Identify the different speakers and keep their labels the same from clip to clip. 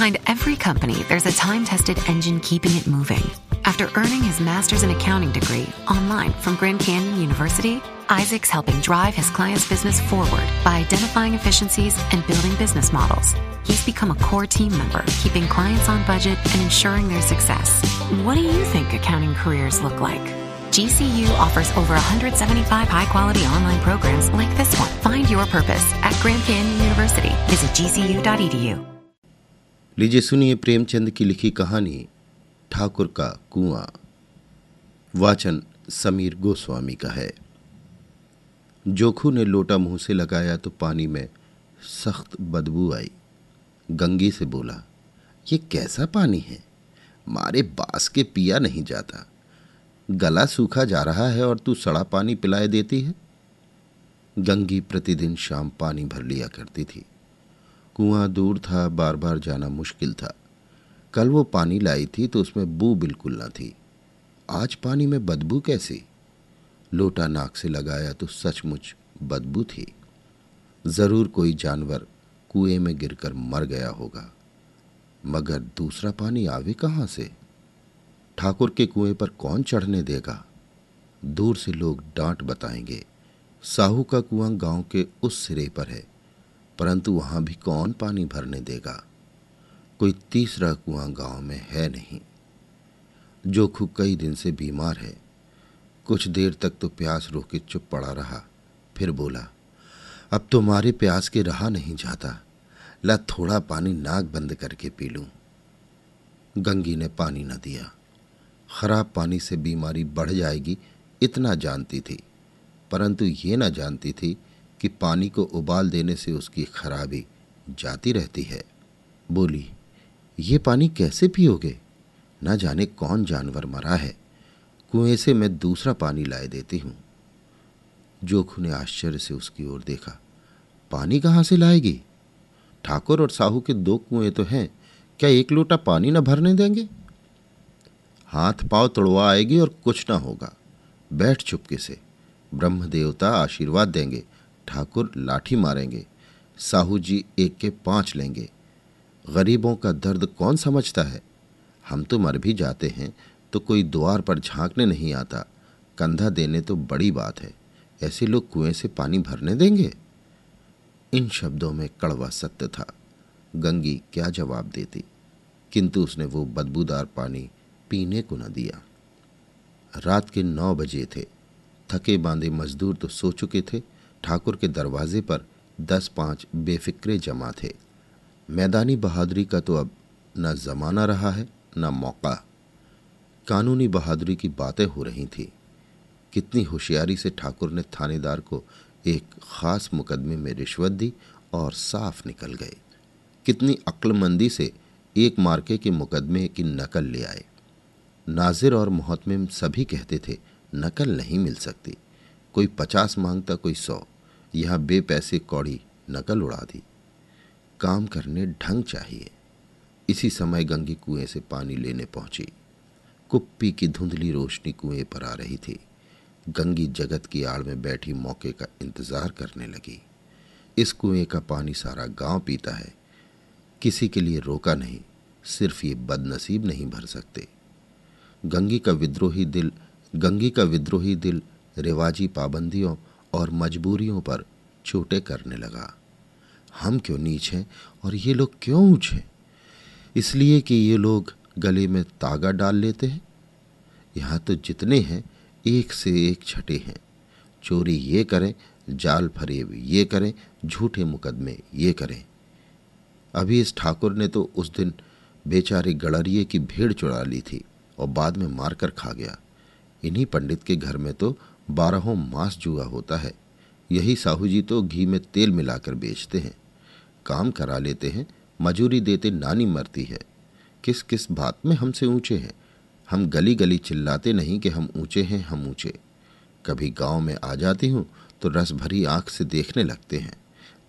Speaker 1: Behind every company, there's a time tested engine keeping it moving. After earning his master's in accounting degree online from Grand Canyon University, Isaac's helping drive his client's business forward by identifying efficiencies and building business models. He's become a core team member, keeping clients on budget and ensuring their success. What do you think accounting careers look like? GCU offers over 175 high quality online programs like this one. Find your purpose at Grand Canyon University. Visit gcu.edu.
Speaker 2: लीजिए सुनिए प्रेमचंद की लिखी कहानी, ठाकुर का कुआँ। वाचन समीर गोस्वामी का है। जोखू ने लोटा मुँह से लगाया तो पानी में सख्त बदबू आई। गंगी से बोला, ये कैसा पानी है? मारे बास के पिया नहीं जाता। गला सूखा जा रहा है और तू सड़ा पानी पिलाए देती है? गंगी प्रतिदिन शाम पानी भर लिया करती थी। कुआँ दूर था बार बार जाना मुश्किल था। कल वो पानी लाई थी तो उसमें बू बिल्कुल न थी। आज पानी में बदबू कैसी? लोटा नाक से लगाया तो सचमुच बदबू थी। ज़रूर कोई जानवर कुएँ में गिरकर मर गया होगा। मगर दूसरा पानी आवे कहाँ से? ठाकुर के कुएँ पर कौन चढ़ने देगा? दूर से लोग डांट बताएँगे। साहू का कुआँ गाँव के उस सिरे पर है। परंतु वहाँ भी कौन पानी भरने देगा? कोई तीसरा कुआँ गाँव में है नहीं। जोखू कई दिन से बीमार है। कुछ देर तक तो प्यास रोके चुप पड़ा रहा, फिर बोला, अब तो मारे प्यास के रहा नहीं जाता। ला थोड़ा पानी नाक बंद करके पी लूँ। गंगी ने पानी न दिया। खराब पानी से बीमारी बढ़ जाएगी, इतना जानती थी। परंतु ये न जानती थी कि पानी को उबाल देने से उसकी खराबी जाती रहती है। बोली, ये पानी कैसे पियोगे? न जाने कौन जानवर मरा है। कुएँ से मैं दूसरा पानी लाए देती हूँ। जोखू ने आश्चर्य से उसकी ओर देखा, पानी कहाँ से लाएगी? ठाकुर और साहू के दो कुएँ तो हैं, क्या एक लोटा पानी न भरने देंगे? हाथ पाव तोड़वा आएगी और कुछ ना होगा। बैठ चुपके से। ब्रह्म देवता आशीर्वाद देंगे। ठाकुर लाठी मारेंगे। साहू जी एक के पाँच लेंगे। गरीबों का दर्द कौन समझता है? हम तो मर भी जाते हैं तो कोई द्वार पर झांकने नहीं आता। कंधा देने तो बड़ी बात है। ऐसे लोग कुएँ से पानी भरने देंगे? इन शब्दों में कड़वा सत्य था। गंगी क्या जवाब देती? किंतु उसने वो बदबूदार पानी पीने को न दिया। रात के नौ बजे थे। थके बांधे मजदूर तो सो चुके थे। ठाकुर के दरवाजे पर दस पाँच बेफिक्रे जमा थे। मैदानी बहादुरी का तो अब न जमाना रहा है, न मौका। कानूनी बहादुरी की बातें हो रही थी। कितनी होशियारी से ठाकुर ने थानेदार को एक खास मुकदमे में रिश्वत दी और साफ़ निकल गए। कितनी अक्लमंदी से एक मार्के के मुकदमे की नकल ले आए। नाजिर और मोहतमिम सभी कहते थे, नकल नहीं मिल सकती। कोई पचास माँगता, कोई सौ। यहाँ बे पैसे कौड़ी नकल उड़ा दी। काम करने ढंग चाहिए। इसी समय गंगी कुएँ से पानी लेने पहुँची। कुप्पी की धुंधली रोशनी कुएँ पर आ रही थी। गंगी जगत की आड़ में बैठी मौके का इंतज़ार करने लगी। इस कुएँ का पानी सारा गाँव पीता है। किसी के लिए रोका नहीं, सिर्फ़ ये बदनसीब नहीं भर सकते। गंगी का विद्रोही दिल, गंगी का विद्रोही दिल रिवाजी पाबंदियों और मजबूरियों पर चोटे करने लगा। हम क्यों नीच हैं और ये लोग क्यों ऊंच हैं? इसलिए कि ये लोग गले में तागा डाल लेते हैं। यहाँ तो जितने हैं, एक से एक छठे हैं। चोरी ये करें, जाल फरेब ये करें, झूठे मुकदमे ये करें। अभी इस ठाकुर ने तो उस दिन बेचारे गड़रिए की भीड़ चुरा ली थी और बाद में मारकर खा गया। इन्हीं पंडित के घर में तो बारहों मास जुआ होता है। यही साहू जी तो घी में तेल मिलाकर बेचते हैं। काम करा लेते हैं, मजूरी देते नानी मरती है। किस किस बात में हमसे ऊँचे हैं? हम गली गली चिल्लाते नहीं कि हम ऊँचे हैं, हम ऊँचे। कभी गाँव में आ जाती हूँ तो रस भरी आँख से देखने लगते हैं,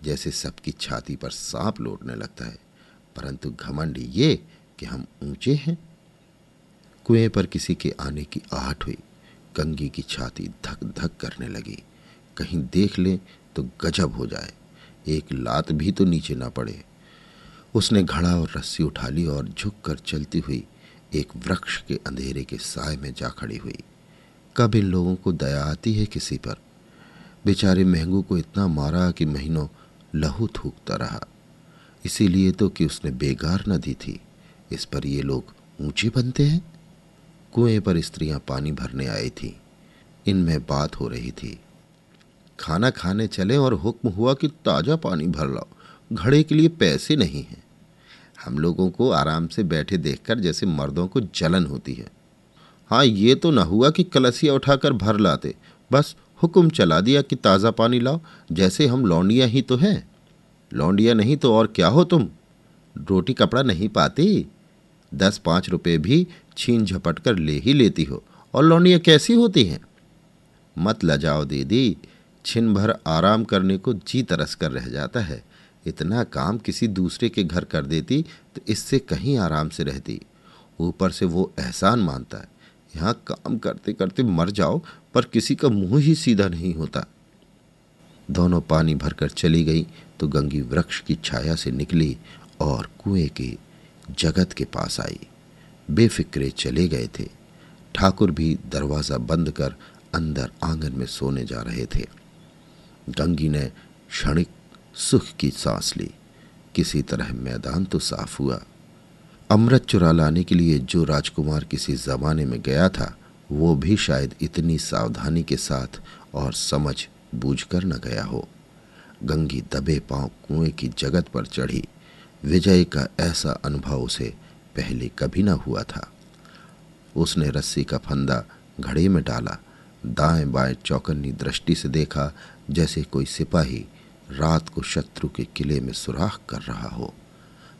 Speaker 2: जैसे सबकी छाती पर सांप लौटने लगता है। परंतु घमंड ये कि हम ऊँचे हैं। कुएँ पर किसी के आने की आहट हुई। गंगी की छाती धक धक करने लगी। कहीं देख ले तो गजब हो जाए। एक लात भी तो नीचे ना पड़े। उसने घड़ा और रस्सी उठा ली और झुककर चलती हुई एक वृक्ष के अंधेरे के साय में जा खड़ी हुई। कब इन लोगों को दया आती है किसी पर? बेचारे महंगू को इतना मारा कि महीनों लहू थूकता रहा। इसीलिए तो कि उसने बेगार न दी थी। इस पर ये लोग ऊँचे बनते हैं? कुएँ पर स्त्रियाँ पानी भरने आई थी। इनमें बात हो रही थी। खाना खाने चले और हुक्म हुआ कि ताज़ा पानी भर लाओ। घड़े के लिए पैसे नहीं हैं। हम लोगों को आराम से बैठे देखकर जैसे मर्दों को जलन होती है। हाँ ये तो ना हुआ कि कलसिया उठाकर भर लाते। बस हुक्म चला दिया कि ताज़ा पानी लाओ। जैसे हम लौंडिया ही तो हैं। लौंडिया नहीं तो और क्या हो तुम? रोटी कपड़ा नहीं पाती? दस पाँच रुपये भी छीन झपट कर ले ही लेती हो। और लौंडियाँ कैसी होती हैं? मत लजाओ दीदी। छिन भर आराम करने को जी तरस कर रह जाता है। इतना काम किसी दूसरे के घर कर देती तो इससे कहीं आराम से रहती। ऊपर से वो एहसान मानता है, यहाँ काम करते करते मर जाओ, पर किसी का मुँह ही सीधा नहीं होता। दोनों पानी भरकर चली गई तो गंगी वृक्ष की छाया से निकली और कुएँ के जगत के पास आई। बेफिक्रे चले गए थे। ठाकुर भी दरवाज़ा बंद कर अंदर आँगन में सोने जा रहे थे। गंगी ने क्षणिक सुख की सांस ली। किसी तरह मैदान तो साफ़ हुआ। अमृत चुरा लाने के लिए जो राजकुमार किसी जमाने में गया था, वो भी शायद इतनी सावधानी के साथ और समझ बूझ कर न गया हो। गंगी दबे पाँव कुएँ की जगत पर चढ़ी। विजय का ऐसा अनुभव उसे पहले कभी ना हुआ था। उसने रस्सी का फंदा घड़े में डाला, दाएँ बाएँ चौकन्नी दृष्टि से देखा, जैसे कोई सिपाही रात को शत्रु के किले में सुराख कर रहा हो।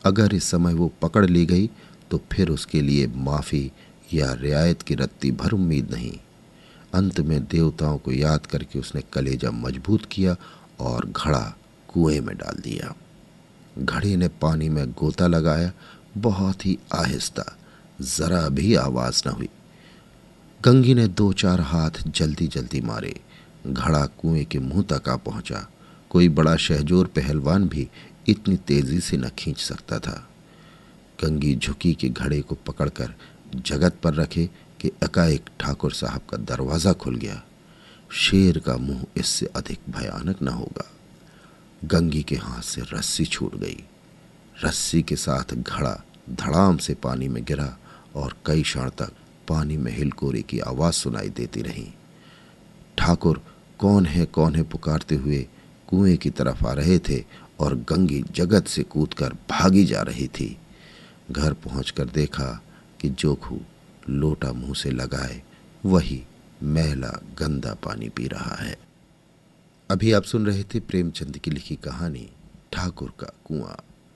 Speaker 2: अगर इस समय वो पकड़ ली गई तो फिर उसके लिए माफ़ी या रियायत की रत्ती भर उम्मीद नहीं। अंत में देवताओं को याद करके उसने कलेजा मज़बूत किया और घड़ा कुएँ में डाल दिया। घड़े ने पानी में गोता लगाया, बहुत ही आहिस्ता, जरा भी आवाज़ न हुई। गंगी ने दो चार हाथ जल्दी जल्दी मारे, घड़ा कुएँ के मुँह तक आ पहुँचा। कोई बड़ा शहजोर पहलवान भी इतनी तेज़ी से न खींच सकता था। गंगी झुकी के घड़े को पकड़कर जगत पर रखे कि एकाएक ठाकुर साहब का दरवाज़ा खुल गया। शेर का मुँह इससे अधिक भयानक न होगा। गंगी के हाथ से रस्सी छूट गई। रस्सी के साथ घड़ा धड़ाम से पानी में गिरा और कई क्षण तक पानी में हिलकोरे की आवाज़ सुनाई देती रही। ठाकुर कौन है कौन है पुकारते हुए कुएँ की तरफ़ आ रहे थे और गंगी जगत से कूदकर भागी जा रही थी। घर पहुंचकर देखा कि जोखू लोटा मुँह से लगाए, वही मैला गंदा पानी पी रहा है। अभी आप सुन रहे थे प्रेमचंद की लिखी कहानी ठाकुर का कुआँ।